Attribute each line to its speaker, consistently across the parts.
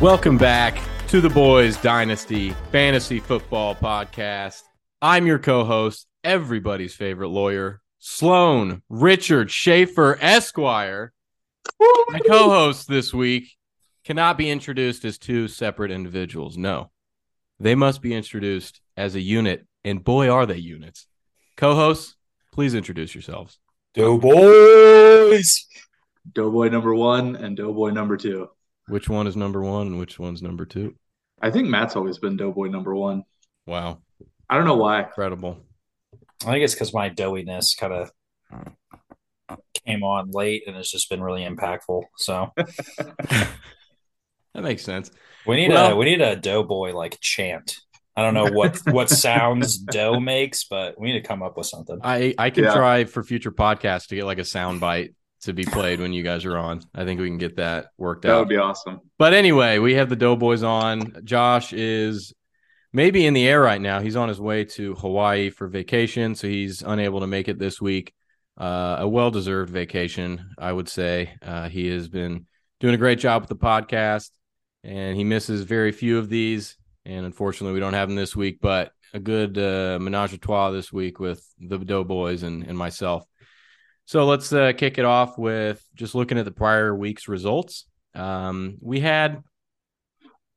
Speaker 1: Welcome back to the Boys Dynasty Fantasy Football Podcast. I'm your co host, everybody's favorite lawyer, Sloan Richard Schaefer Esquire. My co hosts this week cannot be introduced as two separate individuals. No, they must be introduced as a unit, and boy, are they units. Co hosts, please introduce yourselves.
Speaker 2: Doughboys.
Speaker 3: Doughboy number one and Doughboy number two.
Speaker 1: Which one is number one and which one's number two?
Speaker 3: I think Matt's always been Doughboy number one.
Speaker 1: Wow.
Speaker 3: I don't know why.
Speaker 1: Incredible.
Speaker 2: I think it's because my doughiness kind of came on late and it's just been really impactful. So
Speaker 1: that makes sense.
Speaker 2: We need well, a we need a doughboy like chant. I don't know what what sounds dough makes, but we need to come up with something.
Speaker 1: I I can yeah. try for future podcasts to get like a sound bite to be played when you guys are on. I think we can get that worked
Speaker 3: that
Speaker 1: out.
Speaker 3: That would be awesome.
Speaker 1: But anyway, we have the Doughboys on. Josh is maybe in the air right now. He's on his way to Hawaii for vacation, so he's unable to make it this week. Uh, a well deserved vacation, I would say. Uh, he has been doing a great job with the podcast, and he misses very few of these. And unfortunately, we don't have him this week, but a good uh, menage a trois this week with the Doughboys and, and myself. So let's uh, kick it off with just looking at the prior week's results. Um, we had,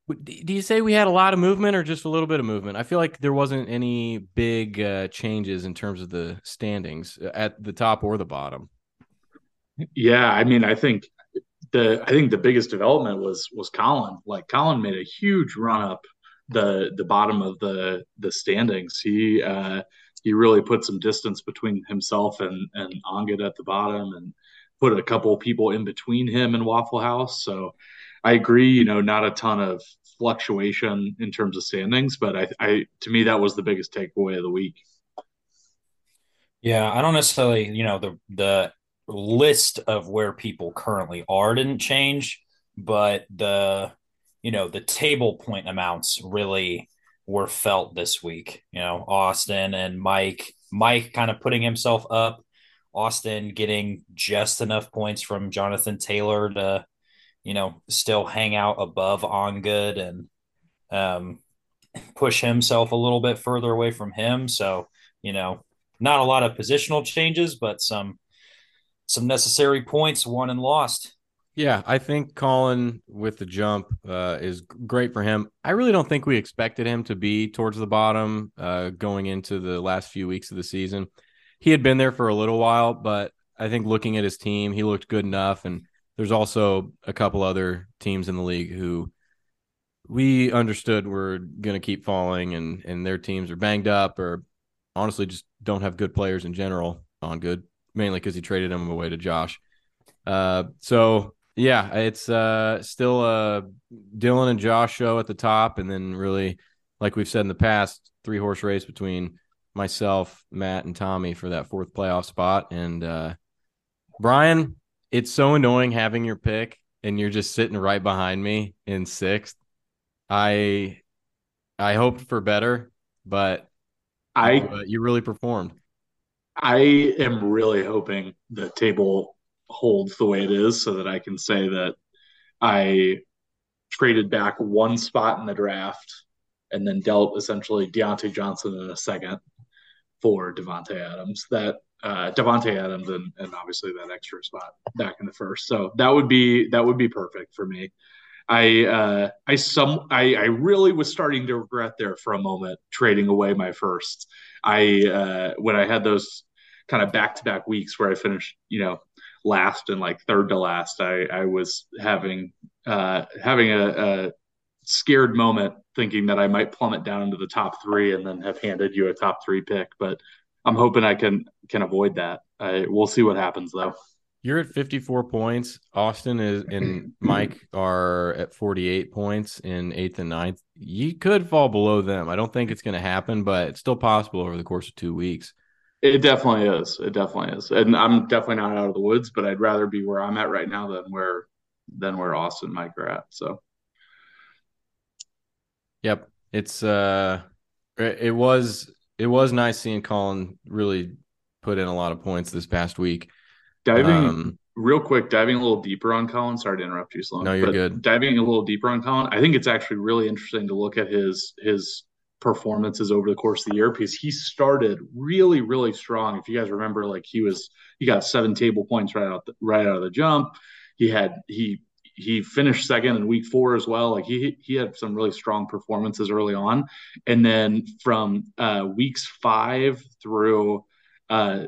Speaker 1: do you say we had a lot of movement or just a little bit of movement? I feel like there wasn't any big uh, changes in terms of the standings at the top or the bottom.
Speaker 3: Yeah, I mean, I think the I think the biggest development was was Colin. Like Colin made a huge run up the the bottom of the the standings. He uh, he really put some distance between himself and and Ongid at the bottom, and put a couple people in between him and Waffle House. So I agree. You know, not a ton of fluctuation in terms of standings, but I, I to me that was the biggest takeaway of the week.
Speaker 2: Yeah, I don't necessarily, you know, the the list of where people currently are didn't change, but the you know the table point amounts really were felt this week. You know, Austin and Mike, Mike kind of putting himself up, Austin getting just enough points from Jonathan Taylor to, you know, still hang out above on good and um, push himself a little bit further away from him. So, you know, not a lot of positional changes, but some some necessary points won and lost.
Speaker 1: Yeah, I think Colin with the jump uh, is great for him. I really don't think we expected him to be towards the bottom uh, going into the last few weeks of the season. He had been there for a little while, but I think looking at his team, he looked good enough. And there's also a couple other teams in the league who we understood were going to keep falling, and and their teams are banged up or honestly just don't have good players in general on good, mainly because he traded them away to Josh. Uh, so yeah, it's uh, still a Dylan and Josh show at the top, and then really, like we've said in the past, three horse race between myself, Matt, and Tommy for that fourth playoff spot. And uh, Brian, it's so annoying having your pick and you're just sitting right behind me in sixth. I I hoped for better, but
Speaker 3: I
Speaker 1: uh, you really performed.
Speaker 3: I am really hoping the table holds the way it is so that I can say that I traded back one spot in the draft and then dealt essentially Diontae Johnson in a second for Davante Adams. That uh, Davante Adams and, and obviously that extra spot back in the first. So that would be that would be perfect for me. I uh, I some I, I really was starting to regret there for a moment trading away my first. I uh, when I had those kind of back to back weeks where I finished, you know, last and like third to last, I, I was having uh, having a, a scared moment thinking that I might plummet down into the top three and then have handed you a top three pick. But I'm hoping I can can avoid that. I, we'll see what happens though.
Speaker 1: You're at 54 points. Austin is and Mike are at 48 points in eighth and ninth. You could fall below them. I don't think it's going to happen, but it's still possible over the course of two weeks.
Speaker 3: It definitely is. It definitely is. And I'm definitely not out of the woods, but I'd rather be where I'm at right now than where than where Austin Mike are at. So
Speaker 1: Yep. It's uh it was it was nice seeing Colin really put in a lot of points this past week.
Speaker 3: Diving um, real quick, diving a little deeper on Colin. Sorry to interrupt you, Sloan.
Speaker 1: No, you're good.
Speaker 3: Diving a little deeper on Colin, I think it's actually really interesting to look at his his performances over the course of the year because he started really, really strong. If you guys remember, like he was he got seven table points right out the, right out of the jump. He had he he finished second in week four as well. Like he he had some really strong performances early on, and then from uh, weeks five through uh,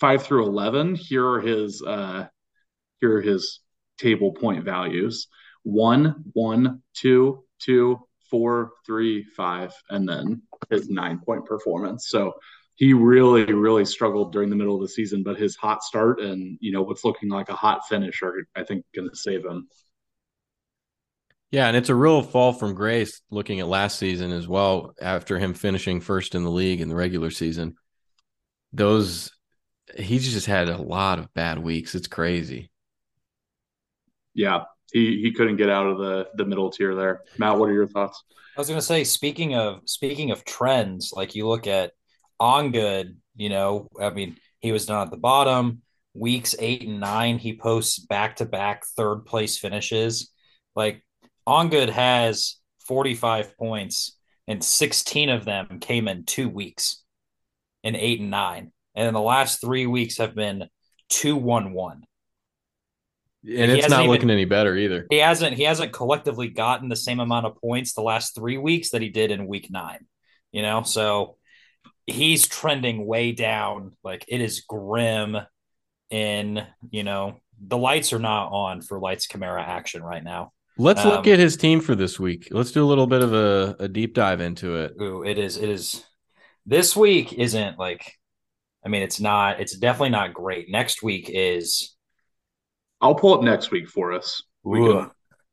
Speaker 3: five through eleven, here are his uh, here are his table point values: one, one, two, two, four, three, five, and then his nine point performance. So he really, really struggled during the middle of the season, but his hot start and you know what's looking like a hot finish are I think going to save him.
Speaker 1: Yeah, and it's a real fall from grace looking at last season as well. After him finishing first in the league in the regular season, those he's just had a lot of bad weeks. It's crazy.
Speaker 3: Yeah, he he couldn't get out of the the middle tier there. Matt, what are your thoughts?
Speaker 2: I was going to say, speaking of speaking of trends, like you look at on good, you know, I mean, he was down at the bottom. Weeks eight and nine, he posts back to back third place finishes. Like on good has 45 points, and 16 of them came in two weeks in eight and nine. And then the last three weeks have been two one one
Speaker 1: and it's not looking any better either.
Speaker 2: He hasn't he hasn't collectively gotten the same amount of points the last three weeks that he did in week nine. You know, so he's trending way down. Like it is grim. In you know, the lights are not on for Lights Kamara action right now.
Speaker 1: Let's um, look at his team for this week. Let's do a little bit of a, a deep dive into it.
Speaker 2: Ooh, it is it is this week isn't like I mean it's not it's definitely not great. Next week is
Speaker 3: I'll pull up next week for us. We can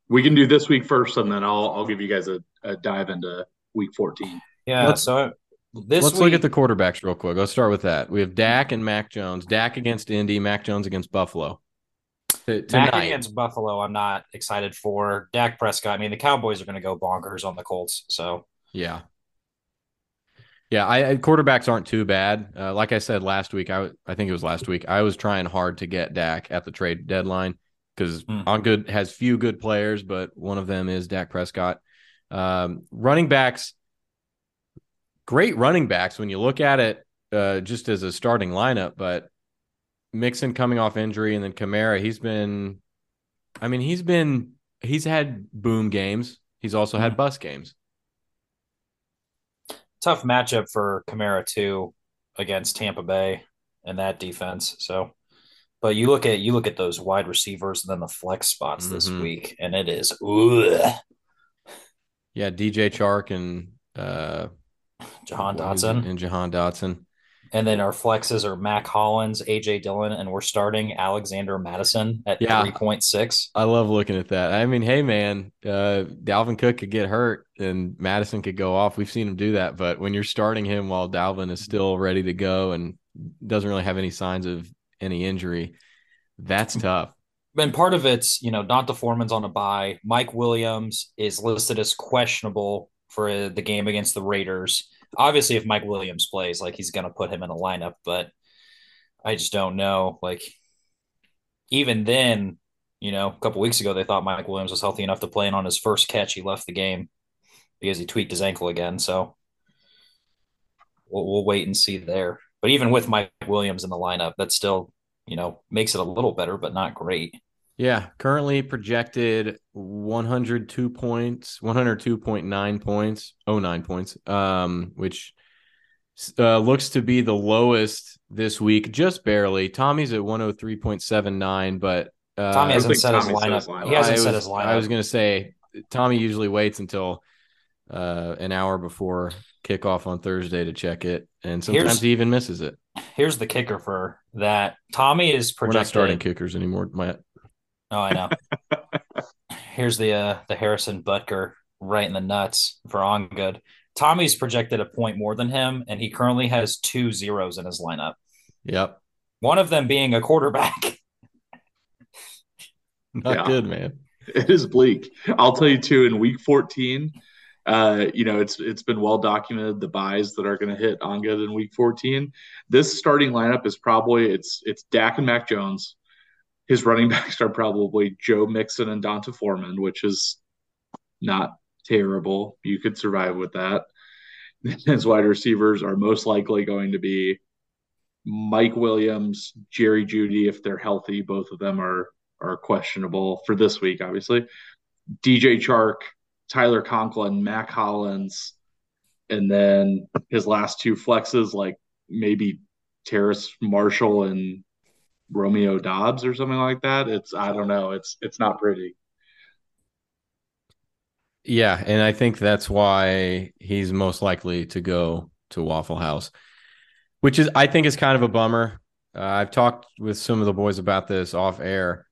Speaker 3: we can do this week first, and then I'll I'll give you guys a, a dive into week fourteen.
Speaker 2: Yeah. Let's, so
Speaker 1: this let's week, look at the quarterbacks real quick. Let's start with that. We have Dak and Mac Jones. Dak against Indy. Mac Jones against Buffalo.
Speaker 2: Tonight. Dak against Buffalo. I'm not excited for Dak Prescott. I mean, the Cowboys are going to go bonkers on the Colts. So
Speaker 1: yeah, yeah, I, quarterbacks aren't too bad. Uh, like I said last week, I I think it was last week. I was trying hard to get Dak at the trade deadline because mm. on good has few good players, but one of them is Dak Prescott. Um, running backs, great running backs when you look at it uh, just as a starting lineup, but Mixon coming off injury and then Kamara, he's been, I mean, he's been he's had boom games. He's also mm. had hmm. bust games
Speaker 2: tough matchup for Kamara too against Tampa Bay and that defense. So, but you look at you look at those wide receivers and then the flex spots this mm-hmm. week, and it is ugh.
Speaker 1: yeah, DJ Chark and uh,
Speaker 2: Jahan Dotson
Speaker 1: and Jahan Dotson.
Speaker 2: And then our flexes are Mack Hollins, AJ Dillon, and we're starting Alexander Mattison at yeah, 3.6.
Speaker 1: I love looking at that. I mean, hey, man, uh, Dalvin Cook could get hurt and Mattison could go off. We've seen him do that. But when you're starting him while Dalvin is still ready to go and doesn't really have any signs of any injury, that's tough.
Speaker 2: And part of it's, you know, D'Onta Foreman's on a bye. Mike Williams is listed as questionable for the game against the Raiders obviously if Mike Williams plays, like he's gonna put him in the lineup, but I just don't know. Like even then, you know, a couple weeks ago they thought Mike Williams was healthy enough to play, and on his first catch he left the game because he tweaked his ankle again. So we'll, we'll wait and see there. But even with Mike Williams in the lineup, that still, you know, makes it a little better, but not great.
Speaker 1: Yeah, currently projected 102 points, 102.9 points, oh nine points, um, which uh, looks to be the lowest this week, just barely. Tommy's at 103.79, but
Speaker 2: uh, Tommy hasn't set his, lineup. He hasn't set his lineup. I
Speaker 1: was going to say Tommy usually waits until uh, an hour before kickoff on Thursday to check it, and sometimes here's, he even misses it.
Speaker 2: Here's the kicker for that: Tommy is projected. We're not
Speaker 1: starting kickers anymore, Matt.
Speaker 2: Oh, I know. Here's the uh, the Harrison Butker right in the nuts for on good. Tommy's projected a point more than him, and he currently has two zeros in his lineup.
Speaker 1: Yep.
Speaker 2: One of them being a quarterback.
Speaker 1: Not yeah. good, man.
Speaker 3: It is bleak. I'll tell you too. In week 14, uh, you know, it's it's been well documented the byes that are going to hit on good in week 14. This starting lineup is probably it's it's Dak and Mac Jones, his running backs are probably Joe Mixon and D'Onta Foreman, which is not terrible. You could survive with that. His wide receivers are most likely going to be Mike Williams, Jerry Jeudy, if they're healthy. Both of them are are questionable for this week, obviously. DJ Chark, Tyler Conklin, Mack Hollins, and then his last two flexes, like maybe Terrace Marshall and Romeo Doubs or something like that. It's I don't know. It's it's not pretty.
Speaker 1: Yeah, and I think that's why he's most likely to go to Waffle House, which is I think is kind of a bummer. Uh, I've talked with some of the boys about this off air.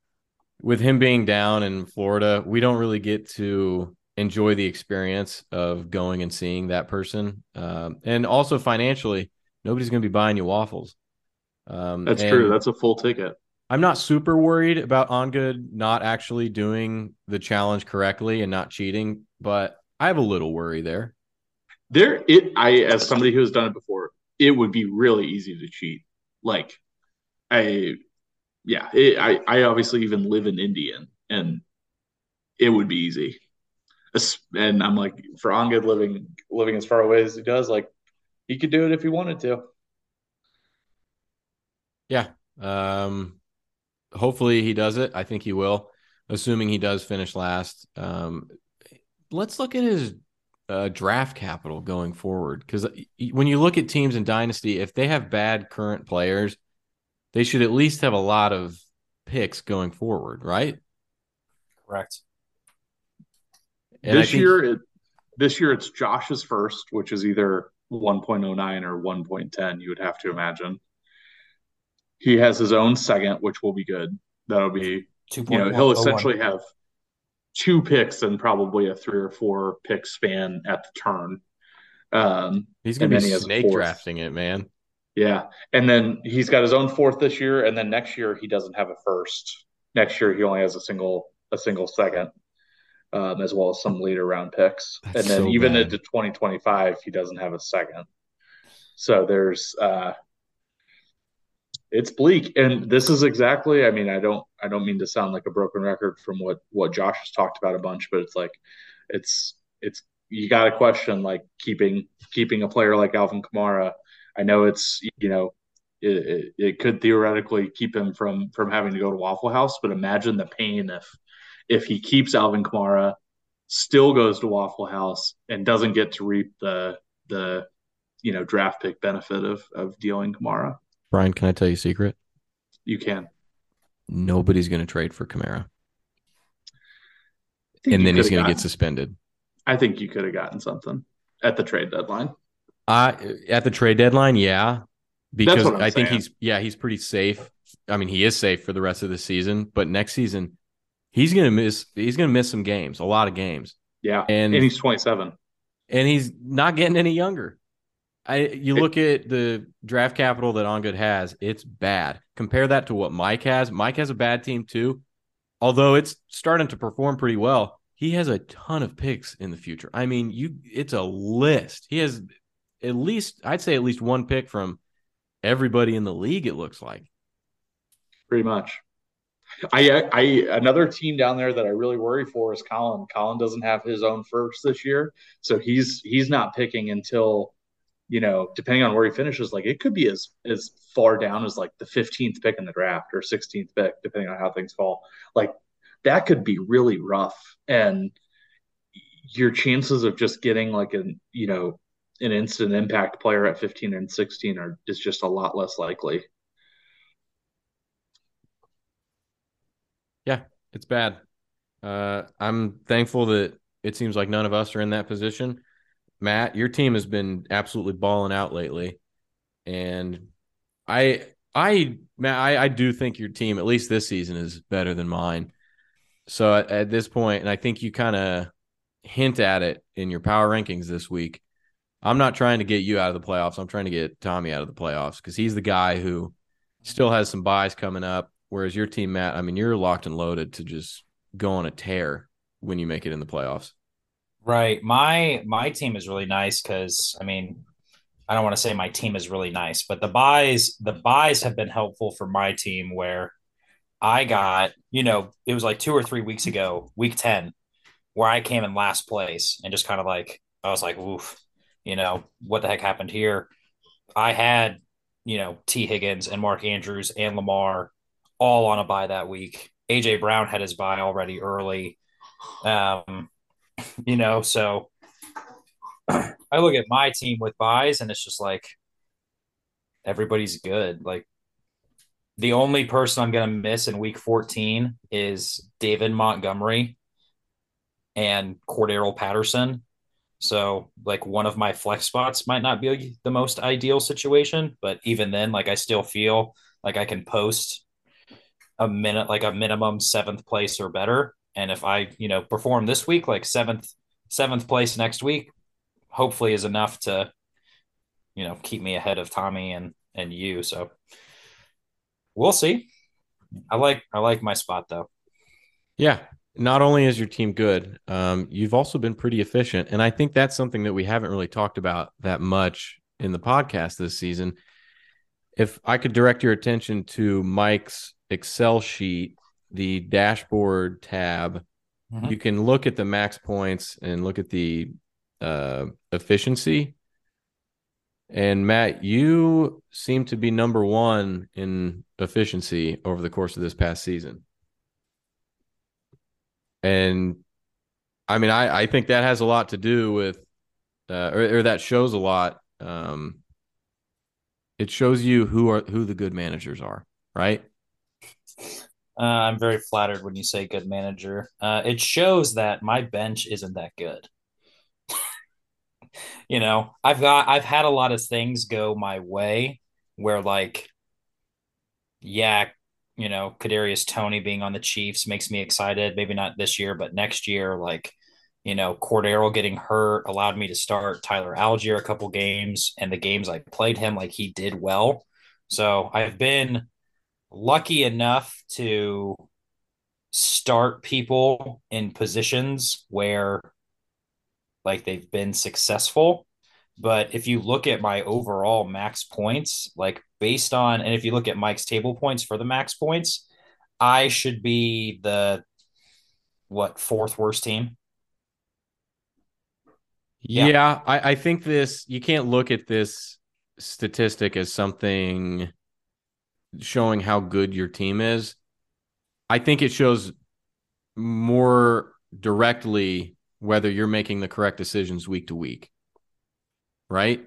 Speaker 1: With him being down in Florida, we don't really get to enjoy the experience of going and seeing that person, um, and also financially, nobody's going to be buying you waffles.
Speaker 3: Um, That's true. That's a full ticket.
Speaker 1: I'm not super worried about On Good not actually doing the challenge correctly and not cheating, but I have a little worry there.
Speaker 3: There, it I as somebody who has done it before, it would be really easy to cheat. Like, I, yeah, it, I I obviously even live in Indian, and it would be easy. And I'm like, for On Good living living as far away as he does, like, he could do it if he wanted to.
Speaker 1: Yeah. Um, hopefully he does it. I think he will, assuming he does finish last. Um, let's look at his uh, draft capital going forward because when you look at teams in dynasty, if they have bad current players, they should at least have a lot of picks going forward, right?
Speaker 2: Correct.
Speaker 3: And this think, year, it, this year it's Josh's first, which is either 1.09 or 1.10. You would have to imagine. He has his own second, which will be good. That'll be two. You know, he'll essentially have two picks and probably a three or four pick span at the turn.
Speaker 1: Um, he's going to be snake drafting it, man.
Speaker 3: Yeah, and then he's got his own fourth this year, and then next year he doesn't have a first. Next year he only has a single a single second, um, as well as some later round picks. That's and then so even bad. into 2025 he doesn't have a second. So there's uh, it's bleak. And this is exactly i mean i don't i don't mean to sound like a broken record from what what josh has talked about a bunch but it's like it's it's you got to question like keeping keeping a player like alvin kamara. I know it's you know it, it, it, could theoretically keep him from from having to go to waffle house but imagine the pain if if he keeps alvin kamara still goes to waffle house and doesn't get to reap the the you know draft pick benefit of of dealing kamara
Speaker 1: Brian, can I tell you a secret?
Speaker 3: You can.
Speaker 1: Nobody's going to trade for Kamara. And then he's going to get suspended.
Speaker 3: I think you could have gotten something at the trade deadline.
Speaker 1: Uh, at the trade deadline, yeah. Because I think he's yeah, he's pretty safe. I mean, he is safe for the rest of the season, but next season he's gonna miss he's gonna miss some games, a lot of games.
Speaker 3: Yeah. And, and he's 27.
Speaker 1: And he's not getting any younger. I you look at the draft capital that On Good has, it's bad. Compare that to what Mike has. Mike has a bad team too, although it's starting to perform pretty well. He has a ton of picks in the future. I mean, you it's a list. He has at least I'd say at least one pick from everybody in the league. It looks like
Speaker 3: pretty much. I, I another team down there that I really worry for is Colin. Colin doesn't have his own first this year, so he's he's not picking until you know, depending on where he finishes, like it could be as as far down as like the 15th pick in the draft or 16th pick, depending on how things fall. Like that could be really rough. And your chances of just getting like an, you know, an instant impact player at 15 and 16 are is just a lot less likely.
Speaker 1: Yeah, it's bad. Uh, I'm thankful that it seems like none of us are in that position. Matt, your team has been absolutely balling out lately, and I, I, Matt, I, I do think your team, at least this season, is better than mine. So at, at this point, and I think you kind of hint at it in your power rankings this week. I'm not trying to get you out of the playoffs. I'm trying to get Tommy out of the playoffs because he's the guy who still has some byes coming up. Whereas your team, Matt, I mean, you're locked and loaded to just go on a tear when you make it in the playoffs.
Speaker 2: Right. My my team is really nice because I mean, I don't want to say my team is really nice, but the byes the byes have been helpful for my team where I got, you know, it was like two or three weeks ago, week 10, where I came in last place and just kind of like, I was like, oof, you know, what the heck happened here? I had, you know, T. Higgins and Mark Andrews and Lamar all on a bye that week. AJ Brown had his bye already early. Um, you know, so I look at my team with byes and it's just like everybody's good. Like the only person I'm going to miss in week 14 is David Montgomery and Cordarrelle Patterson. So, like, one of my flex spots might not be the most ideal situation, but even then, like, I still feel like I can post a minute, like a minimum seventh place or better. And if I, you know, perform this week, like seventh, seventh place next week, hopefully is enough to, you know, keep me ahead of Tommy and and you. So we'll see. I like I like my spot though.
Speaker 1: Yeah, not only is your team good, um, you've also been pretty efficient. And I think that's something that we haven't really talked about that much in the podcast this season. If I could direct your attention to Mike's Excel sheet, the dashboard tab, mm-hmm. you can look at the max points and look at the uh, efficiency. And Matt, you seem to be number one in efficiency over the course of this past season. And I mean, I, I think that has a lot to do with, uh, or, or that shows a lot. Um, it shows you who are who the good managers are, right?
Speaker 2: Uh, I'm very flattered when you say good manager. Uh, it shows that my bench isn't that good. you know, I've got I've had a lot of things go my way where like, yeah, you know, Kadarius Toney being on the Chiefs makes me excited. Maybe not this year, but next year, like, you know, Cordarrelle getting hurt allowed me to start Tyler Allgeier a couple games, and the games I played him, like he did well. So I've been lucky enough to start people in positions where like they've been successful. But if you look at my overall max points, like based on, and if you look at Mike's table points for the max points, I should be the what fourth worst team.
Speaker 1: Yeah, yeah I, I think this you can't look at this statistic as something showing how good your team is. I think it shows more directly whether you're making the correct decisions week to week. Right?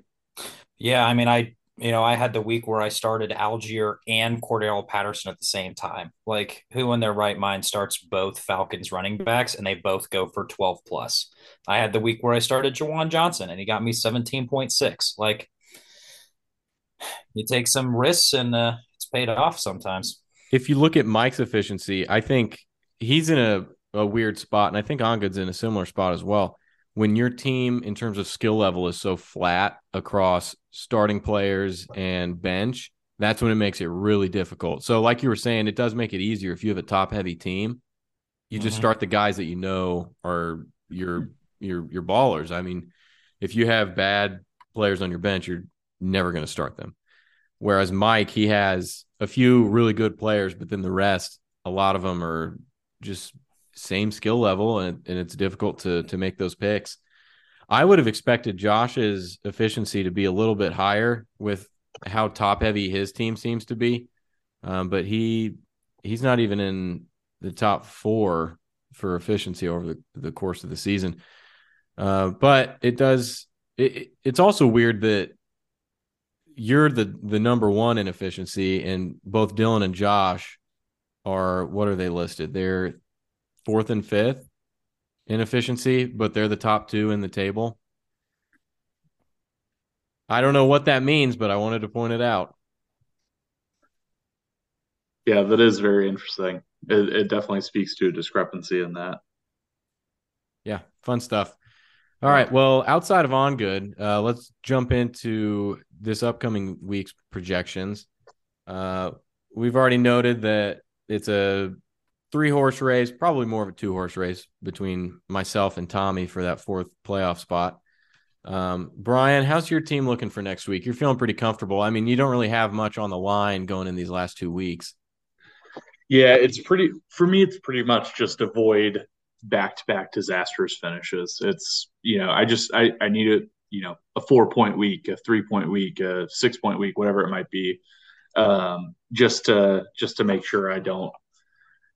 Speaker 2: Yeah, I mean I you know, I had the week where I started Allgeier and Cordarrelle Patterson at the same time. Like, who in their right mind starts both Falcons running backs and they both go for 12 plus? I had the week where I started Juwan Johnson and he got me 17.6. Like, you take some risks and uh, it's paid off sometimes.
Speaker 1: If you look at Mike's efficiency, I think he's in a, a weird spot, and I think Ongood's in a similar spot as well. When your team, in terms of skill level, is so flat across starting players and bench, that's when it makes it really difficult. So, like you were saying, it does make it easier if you have a top heavy team. You just mm-hmm. start the guys that you know are your your your ballers. I mean, if you have bad players on your bench, you're never going to start them. Whereas Mike, he has a few really good players, but then the rest, a lot of them are just same skill level, and, and it's difficult to to make those picks. I would have expected Josh's efficiency to be a little bit higher with how top heavy his team seems to be, um, but he he's not even in the top four for efficiency over the, the course of the season. Uh, but it does. It, it's also weird that you're the the number one in efficiency, and both Dylan and Josh are what are they listed? They're fourth and fifth in efficiency, but they're the top two in the table. I don't know what that means, but I wanted to point it out.
Speaker 3: Yeah, that is very interesting. It, it definitely speaks to a discrepancy in that.
Speaker 1: Yeah, fun stuff. All right. Well, outside of on good, uh, let's jump into this upcoming week's projections. Uh, we've already noted that it's a three horse race, probably more of a two horse race between myself and Tommy for that fourth playoff spot. Um, Brian, how's your team looking for next week? You're feeling pretty comfortable. I mean, you don't really have much on the line going in these last two weeks.
Speaker 3: Yeah, it's pretty for me. It's pretty much just avoid back to back disastrous finishes. It's you know I just I I need a you know a four point week, a three point week, a six point week, whatever it might be, um, just to just to make sure I don't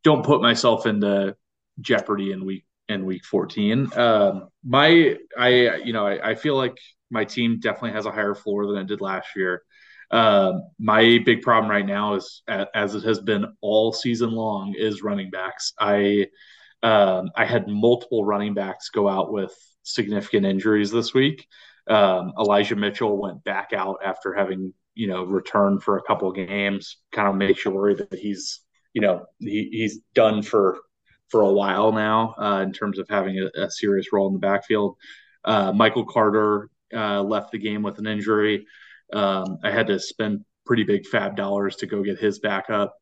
Speaker 3: don't put myself into jeopardy in week in week 14. Um, my I you know I, I feel like my team definitely has a higher floor than it did last year. Um, my big problem right now is, as it has been all season long, is running backs. I um, I had multiple running backs go out with significant injuries this week. Um, Elijah Mitchell went back out after having you know returned for a couple games. Kind of makes you worry that he's you know he, he's done for for a while now uh, in terms of having a, a, serious role in the backfield. Uh, Michael Carter uh, left the game with an injury. Um, I had to spend pretty big FAAB dollars to go get his backup.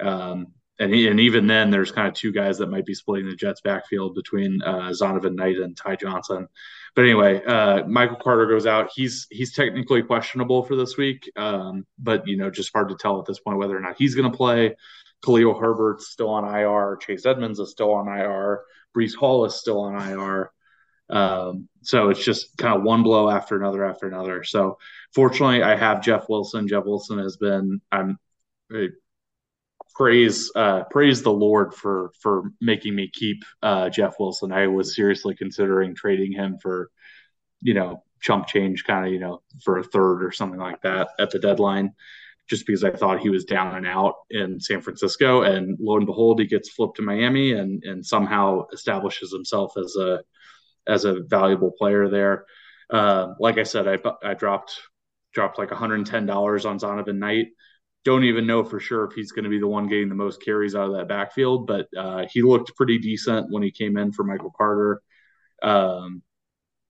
Speaker 3: Um, and, he, and even then, there's kind of two guys that might be splitting the Jets backfield between uh, Zonovan Knight and Ty Johnson. But anyway, uh, Michael Carter goes out. He's he's technically questionable for this week, um, but you know, just hard to tell at this point whether or not he's going to play. Khalil Herbert's still on IR. Chase Edmonds is still on IR. Breece Hall is still on IR. Um, so it's just kind of one blow after another after another. So fortunately, I have Jeff Wilson. Jeff Wilson has been I'm praise uh, praise the Lord for for making me keep uh, Jeff Wilson. I was seriously considering trading him for you know chump change, kind of you know for a third or something like that at the deadline. Just because I thought he was down and out in San Francisco, and lo and behold, he gets flipped to Miami and and somehow establishes himself as a as a valuable player there. Uh, like I said, I, I dropped dropped like $110 on Zonovan Knight. Don't even know for sure if he's going to be the one getting the most carries out of that backfield, but uh, he looked pretty decent when he came in for Michael Carter. Um,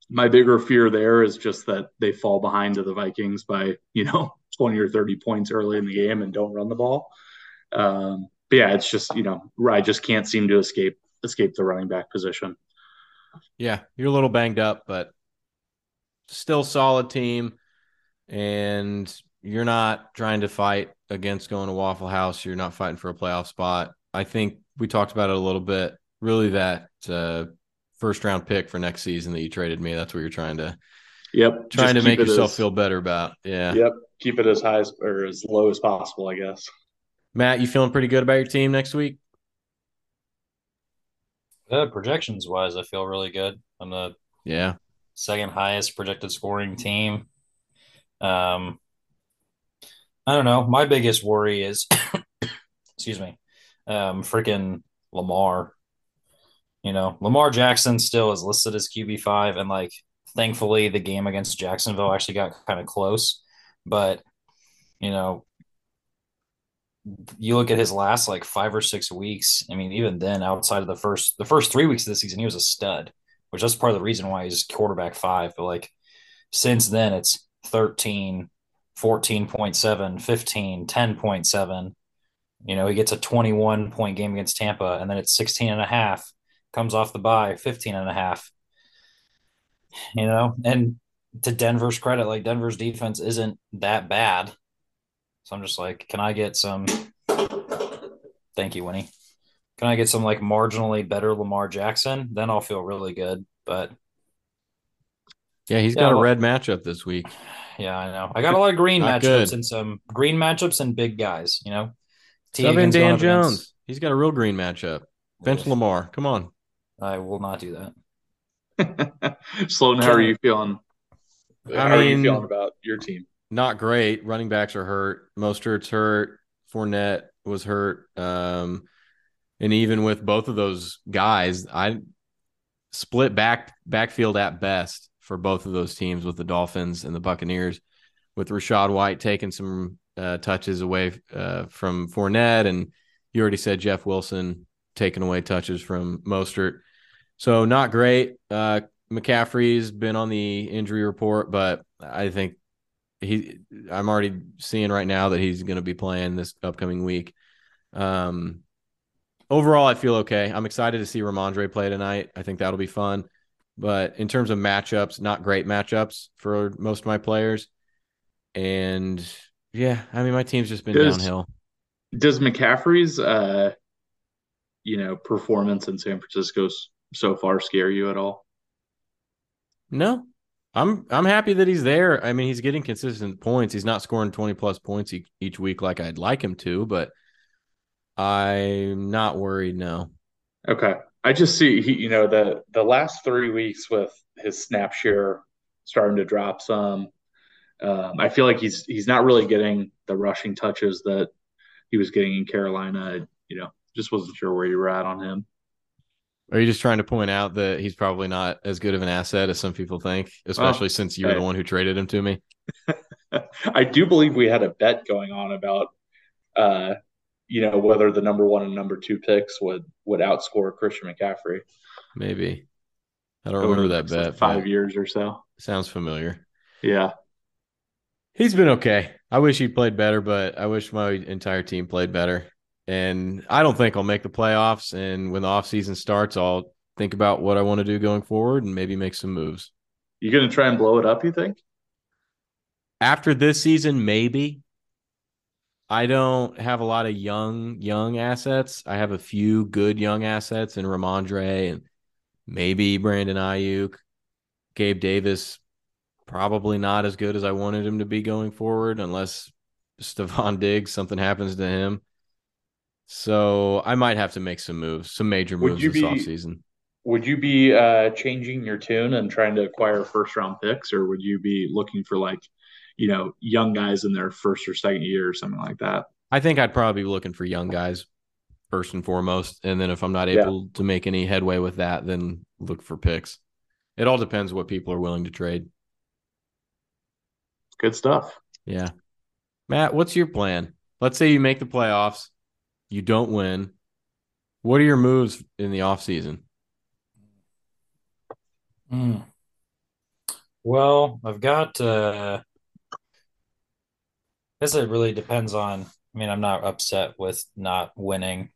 Speaker 3: my bigger fear there is just that they fall behind to the Vikings by you know 20 or 30 points early in the game and don't run the ball. Um, but yeah, it's just you know I just can't seem to escape escape the running back position.
Speaker 1: Yeah, you're a little banged up, but still solid team. And you're not trying to fight against going to Waffle House. You're not fighting for a playoff spot. I think we talked about it a little bit. Really, that uh, first round pick for next season that you traded me. That's what you're trying to.
Speaker 3: Yep.
Speaker 1: Trying to make yourself as, feel better about. Yeah.
Speaker 3: Yep. Keep it as high as, or as low as possible, I guess.
Speaker 1: Matt, you feeling pretty good about your team next week?
Speaker 2: Uh, projections wise, I feel really good. I'm the
Speaker 1: yeah
Speaker 2: second highest projected scoring team. Um, I don't know. My biggest worry is, excuse me, um, freaking Lamar. You know, Lamar Jackson still is listed as QB five, and like, thankfully, the game against Jacksonville actually got kind of close. But you know, you look at his last like five or six weeks. I mean, even then, outside of the first the first three weeks of the season, he was a stud, which that's part of the reason why he's quarterback five. But like since then, it's 13, 14.7, 15, 10.7. You know, he gets a 21 point game against Tampa, and then it's 16 and a half, comes off the bye, 15 and a half. You know, and to Denver's credit, like Denver's defense isn't that bad. So I'm just like, can I get some? Thank you, Winnie. Can I get some like marginally better Lamar Jackson? Then I'll feel really good. But
Speaker 1: yeah, he's yeah, got a red matchup this week.
Speaker 2: Yeah, I know. I got a lot of green matchups good. and some green matchups and big guys. You know,
Speaker 1: Seven Dan Jones. Against... He's got a real green matchup. Bench Lamar. Come on.
Speaker 2: I will not do that.
Speaker 3: Sloan, how are you feeling? I how mean, are you feeling about your team?
Speaker 1: not great. Running backs are hurt. Mostert's hurt. Fournette was hurt. Um, and even with both of those guys, I split back backfield at best for both of those teams with the Dolphins and the Buccaneers, with Rachaad White taking some uh, touches away uh, from Fournette, and you already said Jeff Wilson taking away touches from Mostert. So not great. Uh, McCaffrey's been on the injury report, but I think he I'm already seeing right now that he's going to be playing this upcoming week. Um, overall, I feel okay. I'm excited to see Rhamondre play tonight. I think that'll be fun. But in terms of matchups, not great matchups for most of my players. And yeah, I mean, my team's just been does, downhill.
Speaker 3: Does McCaffrey's uh you know performance in San Francisco so far scare you at all?
Speaker 1: No. I'm I'm happy that he's there. I mean, he's getting consistent points. He's not scoring 20 plus points each, each week like I'd like him to, but I'm not worried no.
Speaker 3: Okay. I just see he, you know, the the last three weeks with his snap share starting to drop some. Um, I feel like he's he's not really getting the rushing touches that he was getting in Carolina. You know, just wasn't sure where you were at on him.
Speaker 1: Are you just trying to point out that he's probably not as good of an asset as some people think, especially oh, since you were the one who traded him to me?
Speaker 3: I do believe we had a bet going on about uh, you know whether the number one and number two picks would would outscore Christian McCaffrey.
Speaker 1: Maybe I don't remember that bet.
Speaker 3: Five years or so.
Speaker 1: Sounds familiar.
Speaker 3: Yeah,
Speaker 1: he's been okay. I wish he played better, but I wish my entire team played better. And I don't think I'll make the playoffs. And when the off season starts, I'll think about what I want to do going forward and maybe make some moves.
Speaker 3: You gonna try and blow it up? You think?
Speaker 1: After this season, maybe. I don't have a lot of young young assets. I have a few good young assets in Rhamondre and maybe Brandon Aiyuk, Gabe Davis. Probably not as good as I wanted him to be going forward, unless Stefon Diggs something happens to him. So I might have to make some moves, some major moves this be, offseason.
Speaker 3: Would you be uh, changing your tune and trying to acquire first round picks, or would you be looking for like you know, young guys in their first or second year or something like that.
Speaker 1: I think I'd probably be looking for young guys first and foremost. And then if I'm not able yeah. to make any headway with that, then look for picks. It all depends what people are willing to trade.
Speaker 3: Good stuff.
Speaker 1: Yeah. Matt, what's your plan? Let's say you make the playoffs, you don't win. What are your moves in the offseason?
Speaker 2: Mm. Well, I've got uh guess it really depends on. I mean, I'm not upset with not winning.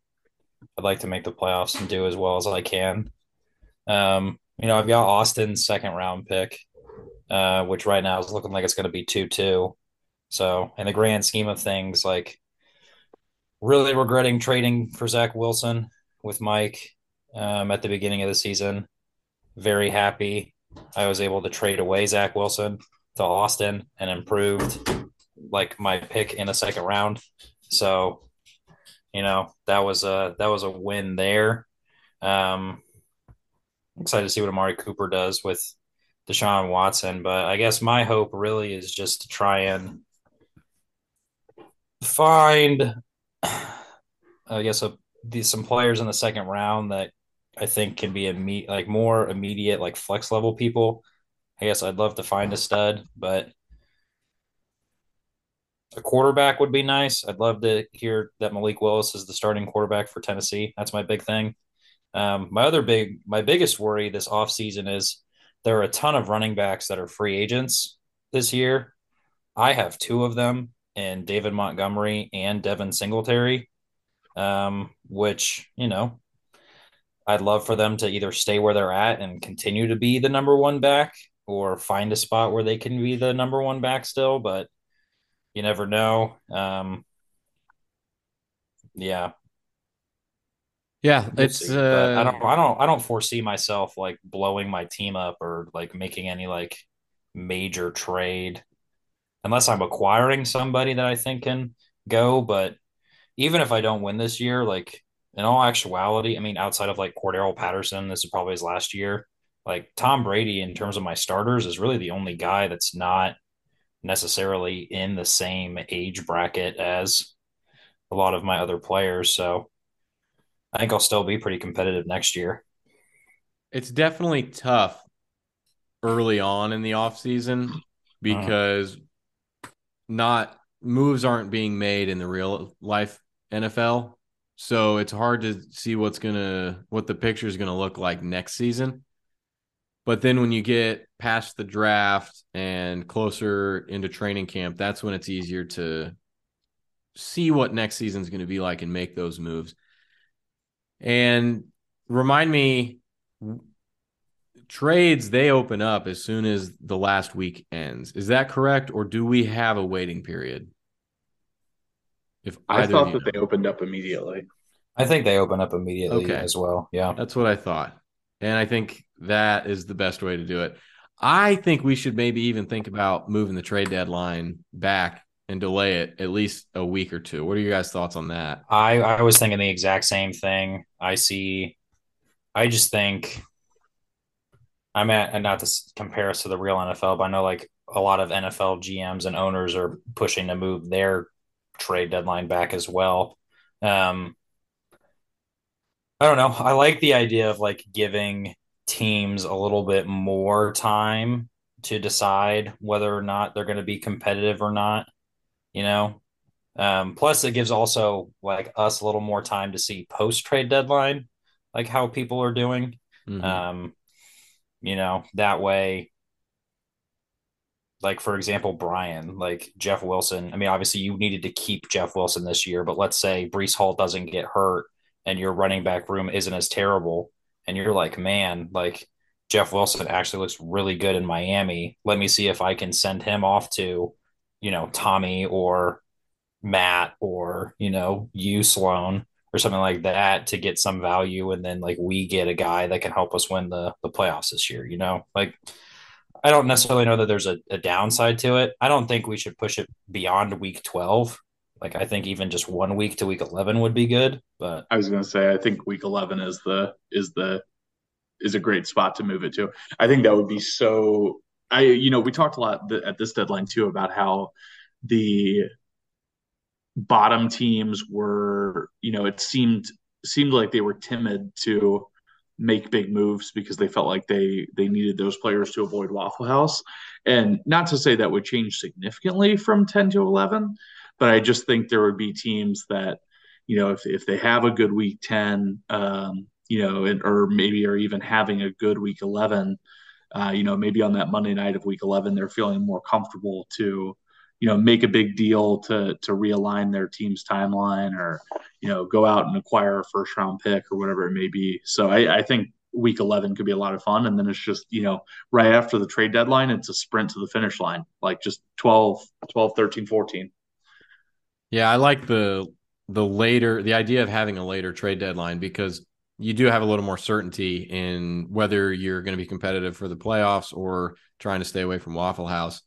Speaker 2: I'd like to make the playoffs and do as well as I can. Um, you know, I've got Austin's second round pick, uh, which right now is looking like it's going to be 2 2. So, in the grand scheme of things, like really regretting trading for Zach Wilson with Mike um, at the beginning of the season. Very happy I was able to trade away Zach Wilson to Austin and improved like my pick in the second round. So, you know, that was a that was a win there. Um excited to see what Amari Cooper does with Deshaun Watson, but I guess my hope really is just to try and find I guess a, these some players in the second round that I think can be imme- like more immediate like flex level people. I guess I'd love to find a stud, but a quarterback would be nice. I'd love to hear that Malik Willis is the starting quarterback for Tennessee. That's my big thing. Um, my other big, my biggest worry this offseason is there are a ton of running backs that are free agents this year. I have two of them in David Montgomery and Devin Singletary, um, which, you know, I'd love for them to either stay where they're at and continue to be the number one back or find a spot where they can be the number one back still. But you never know. Um, yeah.
Speaker 1: Yeah, it's uh,
Speaker 2: I don't I don't I don't foresee myself like blowing my team up or like making any like major trade unless I'm acquiring somebody that I think can go, but even if I don't win this year, like in all actuality, I mean outside of like Cordarrelle Patterson, this is probably his last year. Like Tom Brady in terms of my starters is really the only guy that's not necessarily in the same age bracket as a lot of my other players. So I think I'll still be pretty competitive next year.
Speaker 1: It's definitely tough early on in the off season uh-huh. because uh-huh. not moves aren't being made in the real life NFL. So it's hard to see what's gonna what the picture is gonna look like next season. But then when you get past the draft and closer into training camp, that's when it's easier to see what next season's going to be like and make those moves. And remind me trades they open up as soon as the last week ends. Is that correct or do we have a waiting period? If
Speaker 3: I thought that
Speaker 1: know.
Speaker 3: they opened up immediately.
Speaker 2: I think they open up immediately
Speaker 1: Okay.
Speaker 2: as well. Yeah.
Speaker 1: That's what I thought. And I think that is the best way to do it. I think we should maybe even think about moving the trade deadline back and delay it at least a week or two. What are your guys' thoughts on that?
Speaker 2: I, I was thinking the exact same thing. I see, I just think, I'm at, and not to compare us to the real NFL, but I know like a lot of NFL GMs and owners are pushing to move their trade deadline back as well. Um, I don't know. I like the idea of like giving teams a little bit more time to decide whether or not they're going to be competitive or not, you know? Um, plus, it gives also like us a little more time to see post trade deadline, like how people are doing.
Speaker 1: Mhm.
Speaker 2: Um, you know, that way, like for example, Brian, like Jeff Wilson. I mean, obviously, you needed to keep Jeff Wilson this year, but let's say Breece Hall doesn't get hurt and your running back room isn't as terrible, and you're like, man, like Jeff Wilson actually looks really good in Miami. Let me see if I can send him off to, you know, Tommy or Matt or you know you Sloan or something like that to get some value, and then like we get a guy that can help us win the the playoffs this year. You know, like I don't necessarily know that there's a, a downside to it. I don't think we should push it beyond week twelve. Like I think even just one week to week eleven would be good, but
Speaker 3: I was going to say I think week 11 is the is the is a great spot to move it to. I think that would be so I you know, we talked a lot th- at this deadline too about how the bottom teams were, you know, it seemed seemed like they were timid to make big moves because they felt like they they needed those players to avoid Waffle House. And not to say that would change significantly from 10 to 11, but I just think there would be teams that, you know, if if they have a good week 10, um, you know, and, or maybe are even having a good week 11, uh, you know, maybe on that Monday night of week 11, they're feeling more comfortable to, you know, make a big deal to to realign their team's timeline or, you know, go out and acquire a first round pick or whatever it may be. So I, I think week 11 could be a lot of fun. And then it's just, you know, right after the trade deadline, it's a sprint to the finish line, like just 12, 12, 13, 14.
Speaker 1: Yeah, I like the the later the idea of having a later trade deadline because you do have a little more certainty in whether you're going to be competitive for the playoffs or trying to stay away from Waffle House.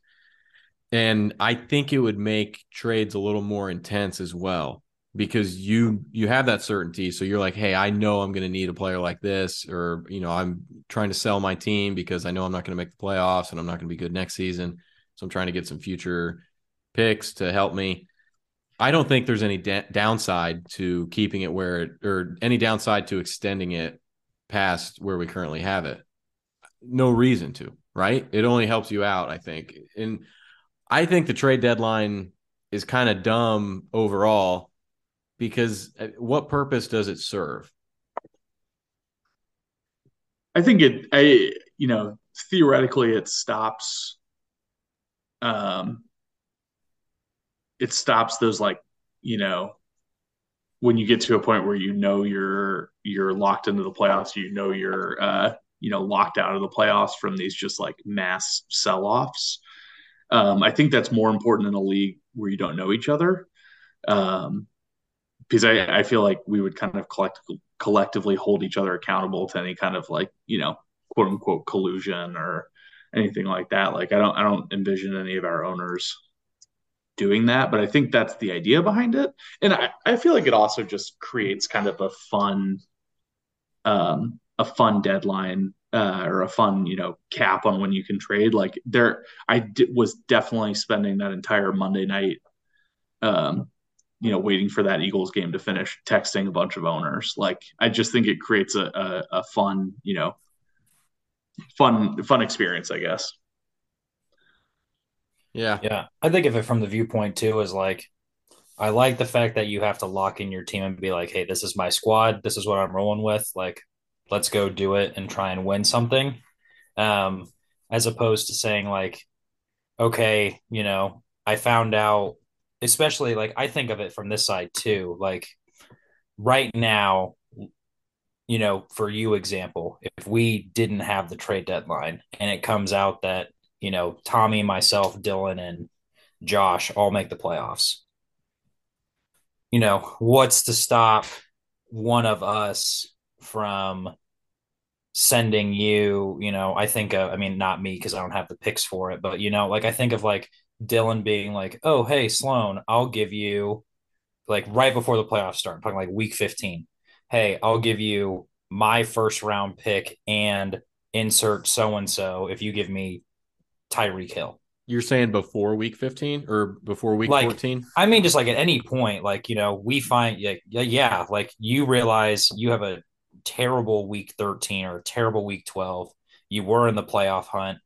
Speaker 1: And I think it would make trades a little more intense as well because you you have that certainty. So you're like hey I know I'm going to need a player like this or you know I'm trying to sell my team because I know I'm not going to make the playoffs and I'm not going to be good next season. So I'm trying to get some future picks to help me I don't think there's any da- downside to keeping it where it, or any downside to extending it past where we currently have it. No reason to, right? It only helps you out, I think. And I think the trade deadline is kind of dumb overall because uh, what purpose does it serve?
Speaker 3: I think it, I, you know, theoretically it stops, um, it stops those like, you know, when you get to a point where you know you're you're locked into the playoffs, you know you're uh, you know locked out of the playoffs from these just like mass sell-offs. Um, I think that's more important in a league where you don't know each other, um, because I, I feel like we would kind of collect, collectively hold each other accountable to any kind of like you know quote unquote collusion or anything like that. Like I don't I don't envision any of our owners doing that, but I think that's the idea behind it. And I, I feel like it also just creates kind of a fun um a fun deadline uh, or a fun, you know, cap on when you can trade. Like there, I d- was definitely spending that entire Monday night, um, you know, waiting for that Eagles game to finish, texting a bunch of owners. Like I just think it creates a, a, a fun, you know, fun fun experience, I guess.
Speaker 1: Yeah.
Speaker 2: yeah, I think of it from the viewpoint too is like I like the fact that you have to lock in your team and be like, hey, this is my squad. This is what I'm rolling with. Like, let's go do it and try and win something. Um, as opposed to saying, like, okay, you know, I found out, especially like I think of it from this side too. Like, right now, you know, for you, example, if we didn't have the trade deadline and it comes out that, you know, Tommy, myself, Dylan, and Josh all make the playoffs you know, what's to stop one of us from sending you, you know, I think, of, I mean, not me because I don't have the picks for it, but, you know, like I think of like Dylan being like, oh, hey, Sloan, I'll give you like right before the playoffs start, I'm talking like week 15. Hey, I'll give you my first round pick and insert so and so if you give me Tyreek Hill.
Speaker 1: You're saying before week 15 or before week
Speaker 2: like,
Speaker 1: 14?
Speaker 2: I mean, just like at any point, like, you know, we find, yeah, yeah, like you realize you have a terrible week 13 or a terrible week 12. You were in the playoff hunt.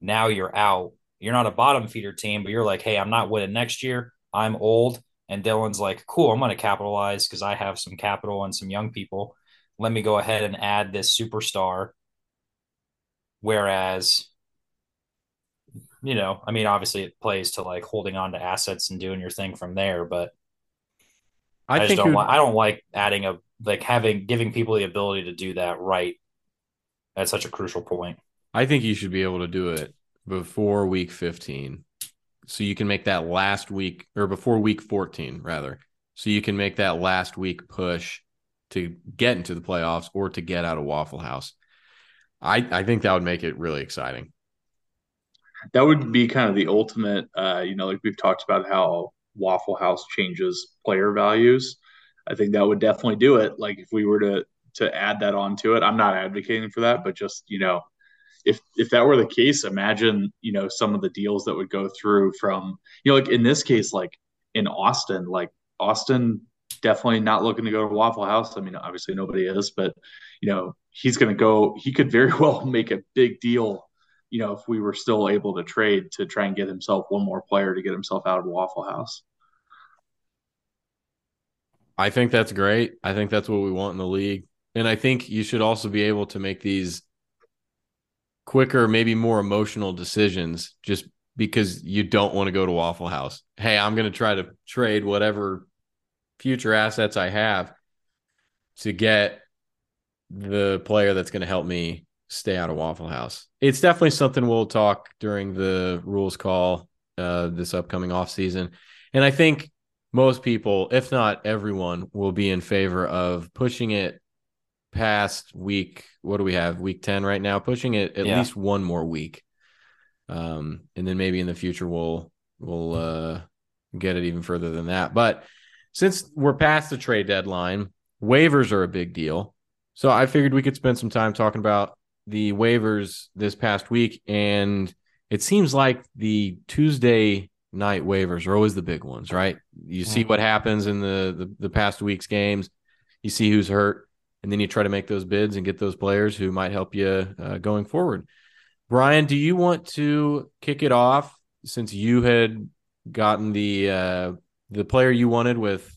Speaker 2: Now you're out. You're not a bottom feeder team, but you're like, hey, I'm not winning next year. I'm old. And Dylan's like, cool, I'm going to capitalize because I have some capital and some young people. Let me go ahead and add this superstar. Whereas you know, I mean, obviously it plays to like holding on to assets and doing your thing from there, but I, I just don't like, I don't like adding a like having giving people the ability to do that right at such a crucial point.
Speaker 1: I think you should be able to do it before week 15. So you can make that last week or before week 14 rather. So you can make that last week push to get into the playoffs or to get out of Waffle House. I, I think that would make it really exciting
Speaker 3: that would be kind of the ultimate. Uh, you know, like we've talked about how Waffle House changes player values. I think that would definitely do it. Like if we were to to add that onto it, I'm not advocating for that, but just you know, if if that were the case, imagine you know some of the deals that would go through from you know like in this case, like in Austin, like Austin definitely not looking to go to Waffle House. I mean, obviously nobody is, but you know he's going to go. He could very well make a big deal you know, if we were still able to trade to try and get himself one more player to get himself out of Waffle House.
Speaker 1: I think that's great. I think that's what we want in the league. And I think you should also be able to make these quicker, maybe more emotional decisions just because you don't want to go to Waffle House. Hey, I'm going to try to trade whatever future assets I have to get the player that's going to help me stay out of Waffle House. It's definitely something we'll talk during the rules call uh, this upcoming off season, and I think most people, if not everyone, will be in favor of pushing it past week. What do we have? Week ten right now. Pushing it at yeah. least one more week, um, and then maybe in the future we'll we'll uh, get it even further than that. But since we're past the trade deadline, waivers are a big deal. So I figured we could spend some time talking about the waivers this past week, and it seems like the Tuesday night waivers are always the big ones, right? You see what happens in the, the, the past week's games, you see who's hurt, and then you try to make those bids and get those players who might help you uh, going forward. Brian, do you want to kick it off since you had gotten the uh, the player you wanted with?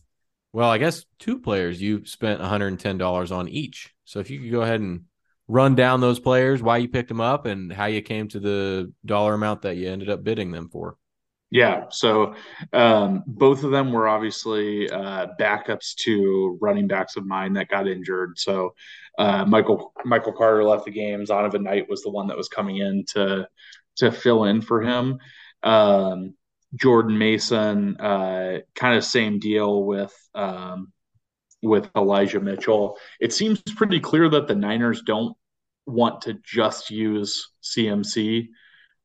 Speaker 1: Well, I guess two players you spent $110 on each. So if you could go ahead and run down those players, why you picked them up, and how you came to the dollar amount that you ended up bidding them for.
Speaker 3: Yeah, so um, both of them were obviously uh, backups to running backs of mine that got injured. So uh, Michael Michael Carter left the game. Zonovan Knight was the one that was coming in to to fill in for him. Um, Jordan Mason, uh, kind of same deal with um, with Elijah Mitchell. It seems pretty clear that the Niners don't want to just use CMC.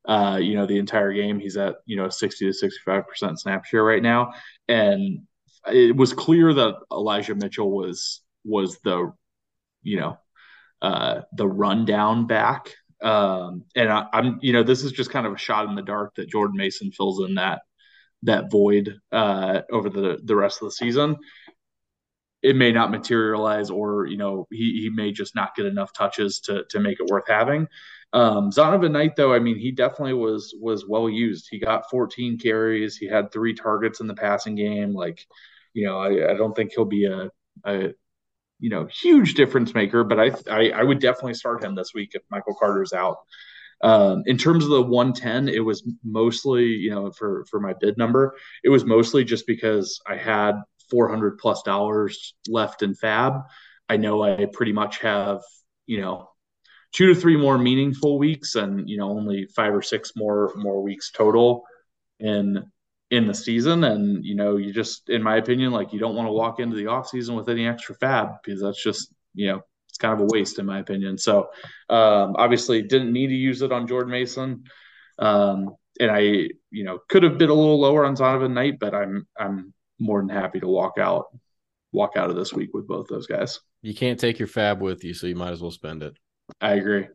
Speaker 3: Uh, you know, the entire game, he's at you know 60 to 65 percent snap share right now, and it was clear that Elijah Mitchell was was the you know uh, the rundown back. Um, and I, am you know this is just kind of a shot in the dark that Jordan Mason fills in that that void uh, over the the rest of the season it may not materialize or you know he, he may just not get enough touches to to make it worth having. Um zonovan knight though i mean he definitely was was well used. He got 14 carries. He had three targets in the passing game. Like you know i, I don't think he'll be a, a you know huge difference maker but I, I, I would definitely start him this week if michael carter's out. Um, in terms of the 110 it was mostly you know for for my bid number it was mostly just because i had 400 plus dollars left in FAAB i know i pretty much have you know two to three more meaningful weeks and you know only five or six more more weeks total in in the season. And, you know, you just, in my opinion, like you don't want to walk into the off season with any extra FAAB because that's just, you know, it's kind of a waste in my opinion. So um, obviously didn't need to use it on Jordan Mason. Um, and I, you know, could have been a little lower on Zonovan Knight, but I'm I'm more than happy to walk out walk out of this week with both those guys.
Speaker 1: You can't take your FAAB with you, so you might as well spend it.
Speaker 3: I agree.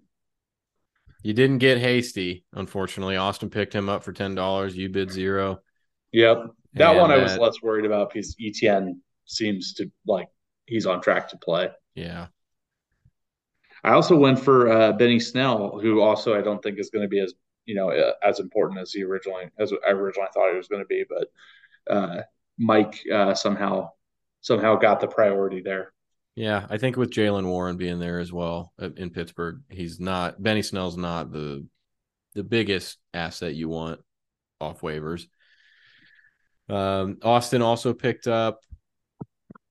Speaker 1: You didn't get hasty, unfortunately. Austin picked him up for ten dollars. You bid zero.
Speaker 3: Yep. That and one I was less worried about because Etn seems to like he's on track to play.
Speaker 1: Yeah.
Speaker 3: I also went for uh, Benny Snell, who also I don't think is going to be as you know uh, as important as he originally as I originally thought he was going to be, but uh, Mike uh, somehow somehow got the priority there.
Speaker 1: Yeah, I think with Jaylen Warren being there as well uh, in Pittsburgh, he's not Benny Snell's not the the biggest asset you want off waivers. Um, Austin also picked up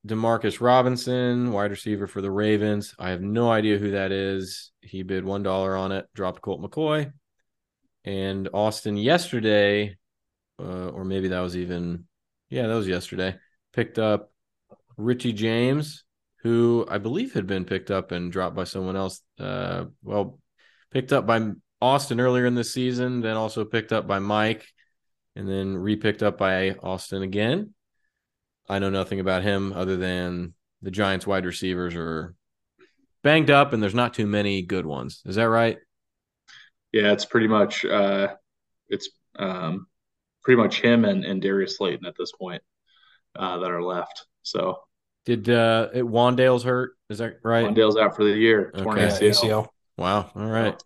Speaker 1: Demarcus Robinson, wide receiver for the Ravens. I have no idea who that is. He bid one dollar on it, dropped Colt McCoy. And Austin yesterday, uh, or maybe that was even, yeah, that was yesterday, picked up Richie James, who I believe had been picked up and dropped by someone else. Uh, well, picked up by Austin earlier in the season, then also picked up by Mike, and then repicked up by Austin again. I know nothing about him other than the Giants wide receivers are banged up and there's not too many good ones. Is that right?
Speaker 3: Yeah, it's pretty much uh it's um pretty much him and, and Darius Slayton at this point uh that are left. So
Speaker 1: did uh it, Wan'Dale's hurt? Is that right?
Speaker 3: Wan'Dale's out for the year.
Speaker 1: Okay. ACL. Wow. All right.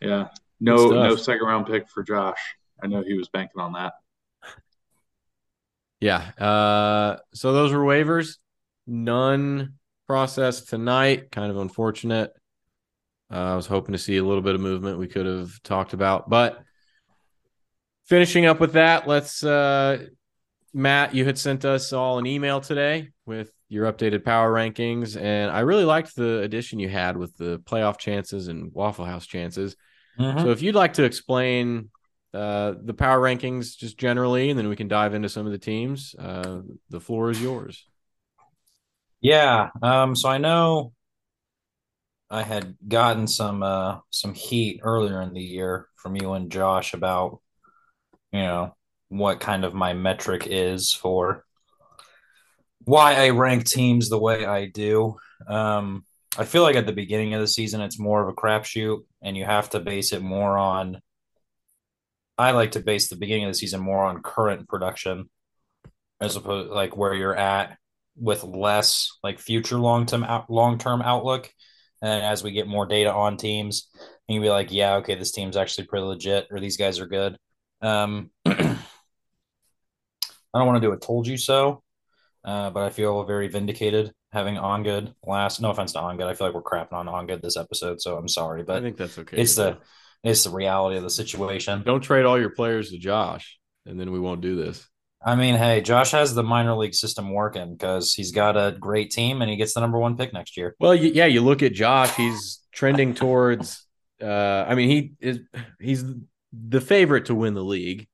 Speaker 3: Yeah. No no second round pick for Josh. I know he was banking on that.
Speaker 1: Yeah. Uh, so those were waivers. None processed tonight. Kind of unfortunate. Uh, I was hoping to see a little bit of movement we could have talked about, but finishing up with that, let's. Uh, Matt, you had sent us all an email today with your updated power rankings, and I really liked the addition you had with the playoff chances and Waffle House chances. Mm-hmm. So, if you'd like to explain uh, the power rankings just generally, and then we can dive into some of the teams. Uh, the floor is yours.
Speaker 2: Yeah. Um, so I know I had gotten some uh, some heat earlier in the year from you and Josh about you know what kind of my metric is for why I rank teams the way I do. Um, I feel like at the beginning of the season, it's more of a crapshoot, and you have to base it more on I like to base the beginning of the season more on current production as opposed like where you're at with less like future long term out, long term outlook. And as we get more data on teams, you can be like, yeah, okay, this team's actually pretty legit, or these guys are good. Um, I don't want to do a told you so, uh, but I feel very vindicated having on good last. No offense to on good, I feel like we're crapping on on good this episode, so I'm sorry, but
Speaker 1: I think that's okay.
Speaker 2: It's the it's the reality of the situation.
Speaker 1: Don't trade all your players to Josh, and then we won't do this.
Speaker 2: I mean, hey, Josh has the minor league system working because he's got a great team and he gets the number one pick next year.
Speaker 1: Well, yeah, you look at Josh; he's trending towards. Uh, I mean, he is he's the favorite to win the league,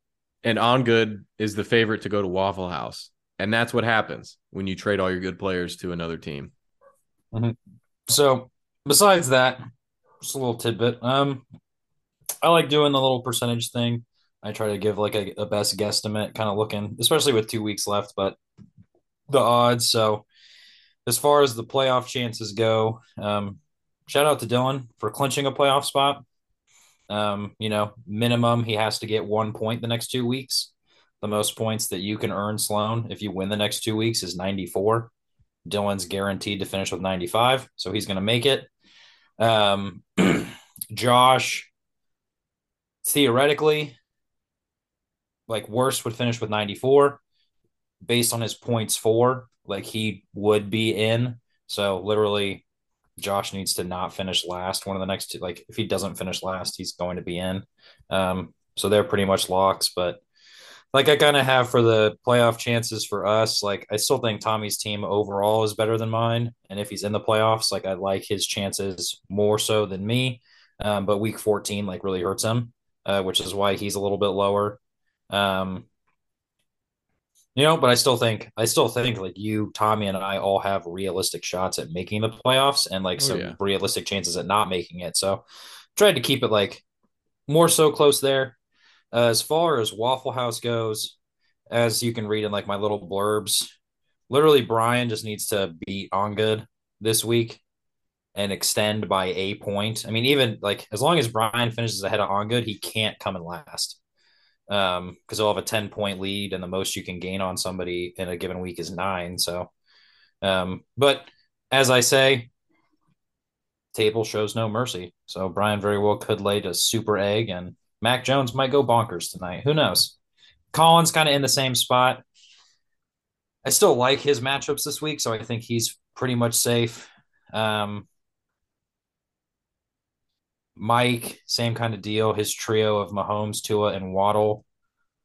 Speaker 1: and on good is the favorite to go to Waffle House, and that's what happens when you trade all your good players to another team.
Speaker 2: Mm-hmm. So, besides that, just a little tidbit. Um, I like doing the little percentage thing. I try to give like a, a best guesstimate, kind of looking, especially with two weeks left, but the odds. So as far as the playoff chances go, um, shout out to Dylan for clinching a playoff spot. Um, you know, minimum he has to get one point the next two weeks. The most points that you can earn, Sloan, if you win the next two weeks is 94. Dylan's guaranteed to finish with 95, so he's going to make it. Um, Josh theoretically, like worst would finish with 94 based on his points for, like he would be in. So literally, Josh needs to not finish last. One of the next two, like if he doesn't finish last, he's going to be in. Um, so they're pretty much locks. But like I kind of have for the playoff chances for us, like I still think Tommy's team overall is better than mine. And if he's in the playoffs, like I like his chances more so than me. Um, but week 14 like really hurts him uh, which is why he's a little bit lower. Um, You know, but I still think I still think like you, Tommy, and I all have realistic shots at making the playoffs and like
Speaker 1: Oh,
Speaker 2: some
Speaker 1: yeah.
Speaker 2: realistic chances at not making it. So tried to keep it like more so close there. Uh, as far as Waffle House goes, as you can read in like my little blurbs, literally Brian just needs to beat on good this week and extend by a point. I mean, even like as long as Brian finishes ahead of on good, he can't come in last um because he'll have a 10 point lead and the most you can gain on somebody in a given week is nine so um but as i say table shows no mercy. So brian very well could lay a super egg and mac jones might go bonkers tonight. Who knows? Collins kind of in the same spot. I still like his matchups this week so i think he's pretty much safe. Um mike same kind of deal his trio of mahomes tua and waddle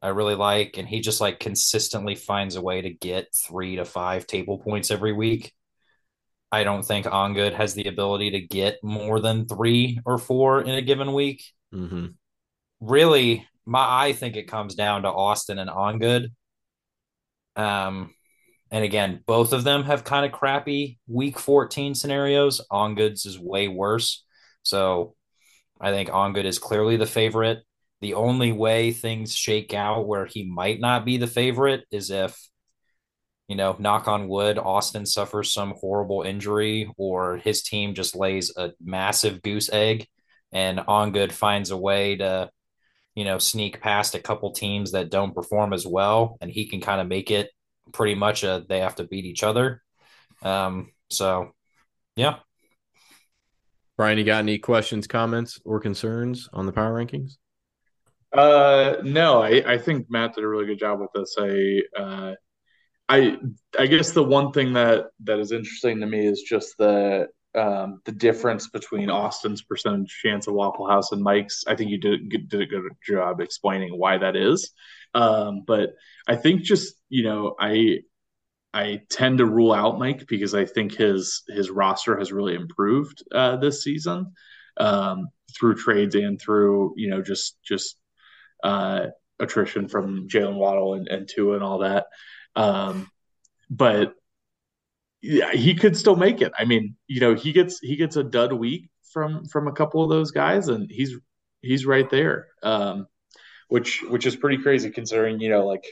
Speaker 2: I really like, and he just like consistently finds a way to get three to five table points every week. I don't think On Good has the ability to get more than three or four in a given week.
Speaker 1: Mm-hmm.
Speaker 2: Really, my I think it comes down to Austin and On Good. Um, and again, both of them have kind of crappy week 14 scenarios. On Goods is way worse. So I think On Good is clearly the favorite. The only way things shake out where he might not be the favorite is if, you know, knock on wood, Austin suffers some horrible injury or his team just lays a massive goose egg and On Good finds a way to, you know, sneak past a couple teams that don't perform as well. And he can kind of make it pretty much a they have to beat each other. Um, so, yeah.
Speaker 1: Brian, you got any questions, comments, or concerns on the power rankings?
Speaker 3: Uh, no, I, I think Matt did a really good job with this. I, uh, I, I guess the one thing that that is interesting to me is just the um, the difference between Austin's percentage chance of Waffle House and Mike's. I think you did did a good job explaining why that is. Um, but I think just you know I I tend to rule out Mike because I think his his roster has really improved uh, this season um, through trades and through you know just just uh, attrition from Jaylen Waddle and, and Tua and all that. Um, but yeah, he could still make it. I mean, you know, he gets he gets a dud week from from a couple of those guys, and he's he's right there, um, which which is pretty crazy considering you know like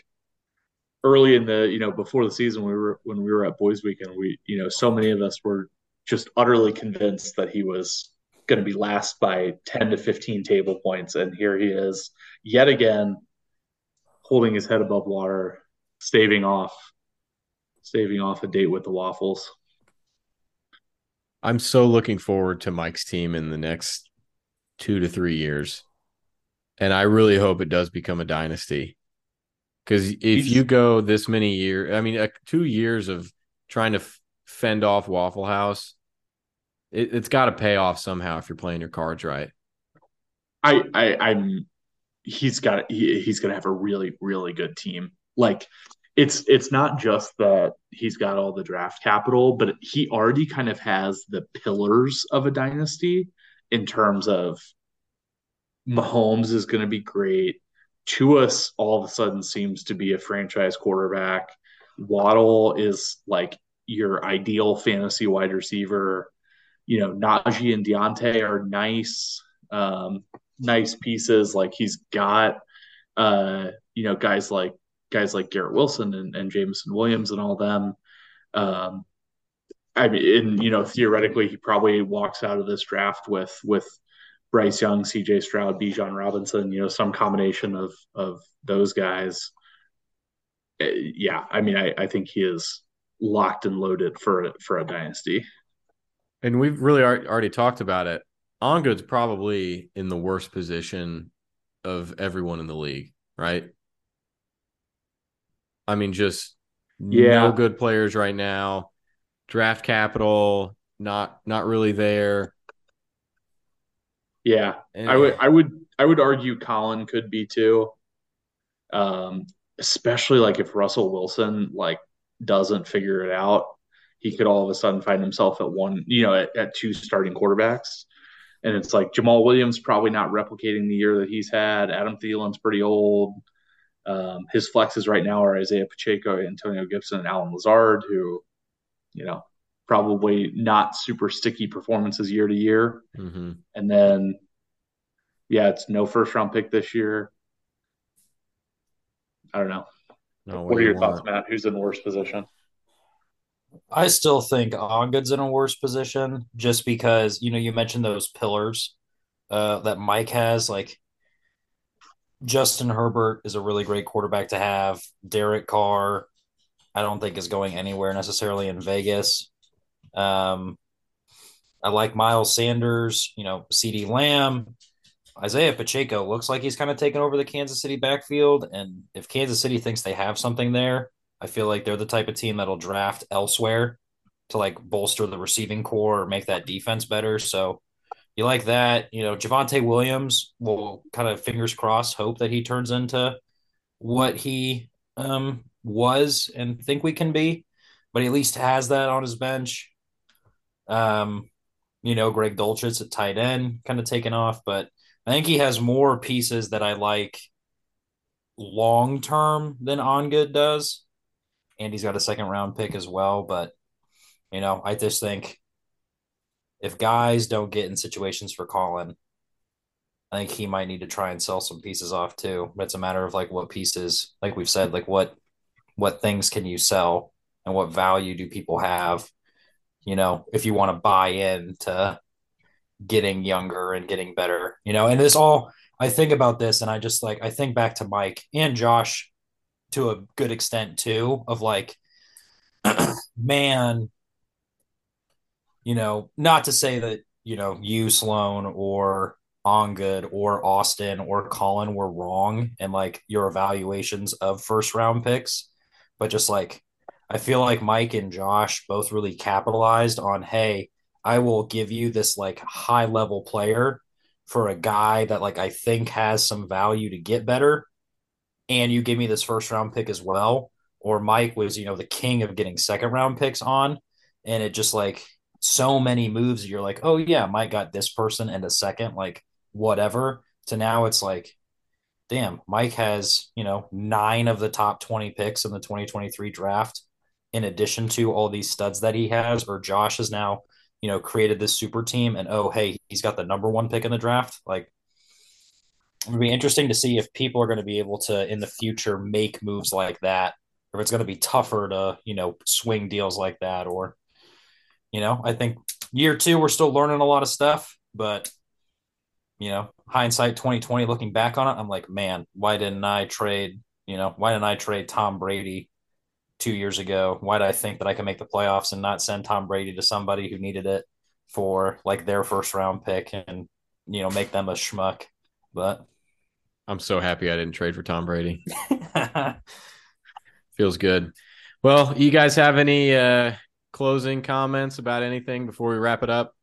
Speaker 3: early in the you know before the season we were when we were at Boys Weekend, we you know so many of us were just utterly convinced that he was going to be last by 10 to 15 table points and here he is yet again holding his head above water staving off staving off a date with the waffles
Speaker 1: I'm so looking forward to Mike's team in the next two to three years. And I really hope it does become a dynasty. Because if
Speaker 3: He's-
Speaker 1: you go this many years, I mean, uh, two years of trying to f- fend off Waffle House, it, it's got to pay off somehow if you're playing your cards right.
Speaker 3: I, I I'm he's got he, he's going to have a really really good team. Like it's it's not just that he's got all the draft capital, but he already kind of has the pillars of a dynasty in terms of Mahomes is going to be great. Tua all of a sudden seems to be a franchise quarterback. Waddle is like your ideal fantasy wide receiver. You know, Najee and Diontae are nice, um, nice pieces. Like he's got, uh, you know, guys like guys like Garrett Wilson and, and Jameson Williams and all them. Um, I mean, and, you know, theoretically, he probably walks out of this draft with with Bryce Young, C.J. Stroud, Bijan Robinson. You know, some combination of of those guys. Uh, Yeah, I mean, I, I think he is locked and loaded for for a dynasty.
Speaker 1: And we've really already talked about it. Ongood's probably in the worst position of everyone in the league, right? I mean, just
Speaker 3: Yeah.
Speaker 1: no good players right now. Draft capital, not not really there.
Speaker 3: Yeah,
Speaker 1: And
Speaker 3: I would I would I would argue Colin could be too. Um, especially like if Russell Wilson like doesn't figure it out, he could all of a sudden find himself at one, you know, at, at two starting quarterbacks. And it's like Jamaal Williams probably not replicating the year that he's had. Adam Thielen's pretty old. Um, his flexes right now are Isaiah Pacheco, Antonio Gibson, and Allen Lazard, who, you know, probably not super sticky performances year to year.
Speaker 1: Mm-hmm.
Speaker 3: And then, yeah, it's no first round pick this year. I don't know.
Speaker 1: No,
Speaker 3: what, are your
Speaker 1: want?
Speaker 3: thoughts, Matt? Who's in the worst position?
Speaker 2: I still think Ongood's in a worse position just because, you know, you mentioned those pillars uh, that Mike has. Like Justin Herbert is a really great quarterback to have. Derek Carr, I don't think is going anywhere necessarily in Vegas. Um, I like Miles Sanders, you know, CeeDee Lamb. Isaiah Pacheco looks like he's kind of taken over the Kansas City backfield. And if Kansas City thinks they have something there, I feel like they're the type of team that'll draft elsewhere to like bolster the receiving corps or make that defense better. So you like that. You know, Javonte Williams will kind of fingers crossed hope that he turns into what he um, was and think we can be, but he at least has that on his bench. Um, you know, Greg Dulcich at tight end kind of taken off, but I think he has more pieces that I like long term than Ongood does. And he's got a second round pick as well. But, you know, I just think if guys don't get in situations for Colin, I think he might need to try and sell some pieces off too. But it's a matter of like what pieces, like we've said, like what what things can you sell and what value do people have? You know, if you want to buy in to getting younger and getting better, you know, and this all I think about this and I just like I think back to Mike and Josh to a good extent too of like man you know not to say that you know you Sloan or Ongood or Austin or Colin were wrong and like your evaluations of first round picks but just like I feel like Mike and Josh both really capitalized on hey I will give you this like high level player for a guy that like I think has some value to get better and you give me this first round pick as well. Or Mike was, you know, the king of getting second round picks on. And it just like so many moves, you're like, oh, yeah, Mike got this person and a second, like whatever. To now it's like, damn, Mike has, you know, nine of the top 20 picks in the 2023 draft, in addition to all these studs that he has. Or Josh has now, you know, created this super team and oh, hey, he's got the number one pick in the draft. Like, it'll be interesting to see if people are going to be able to in the future make moves like that or if it's going to be tougher to you know swing deals like that or you know i think year two we're still learning a lot of stuff but you know hindsight 2020 looking back on it i'm like man why didn't i trade you know why didn't i trade tom brady two years ago why did i think that i could make the playoffs and not send tom brady to somebody who needed it for like their first round pick and you know make them a schmuck but
Speaker 1: I'm so happy I didn't trade for Tom Brady. Feels good. Well, you guys have any uh, closing comments about anything before we wrap it up?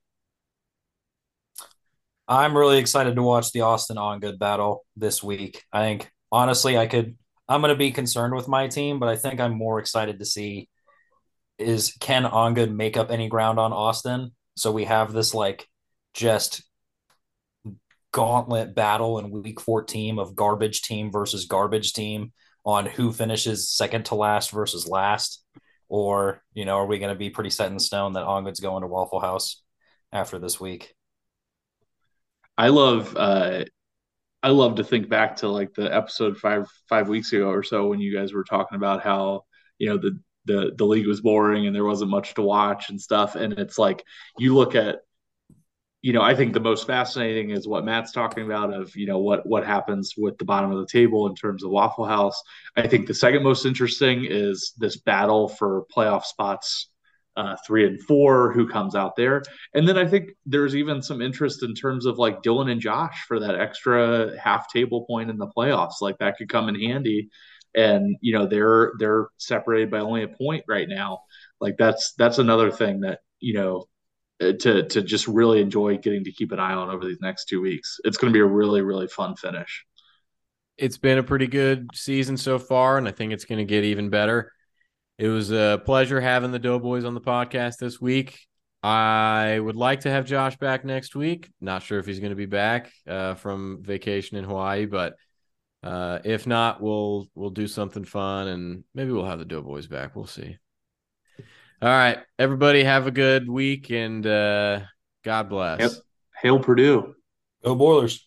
Speaker 2: I'm really excited to watch the Austin on good battle this week. I think honestly, I could. I'm going to be concerned with my team, but I think I'm more excited to see is can Ongood make up any ground on Austin? So we have this like just gauntlet battle in week 14 of garbage team versus garbage team on who finishes second to last versus last or you know are we going to be pretty set in stone that ongood's going to waffle house after this week
Speaker 3: i love uh i love to think back to like the episode five five weeks ago or so when you guys were talking about how you know the the the league was boring and there wasn't much to watch and stuff and it's like you look at you know, I think the most fascinating is what Matt's talking about of, you know, what what happens with the bottom of the table in terms of Waffle House. I think the second most interesting is this battle for playoff spots uh, three and four, who comes out there. And then I think there's even some interest in terms of like Dylan and Josh for that extra half table point in the playoffs. Like that could come in handy. And you know, they're they're separated by only a point right now. Like that's that's another thing that, you know, to to just really enjoy getting to keep an eye on over these next two weeks. It's going to be a really really fun finish.
Speaker 1: It's been a pretty good season so far, and I think it's going to get even better. It was a pleasure having the Doughboys on the podcast this week. I would like to have Josh back next week. Not sure if he's going to be back uh, from vacation in Hawaii, but uh, if not, we'll we'll do something fun and maybe we'll have the Doughboys back. We'll see. All right, everybody, have a good week and uh, God bless.
Speaker 3: Yep. Hail Purdue.
Speaker 2: Go Boilers.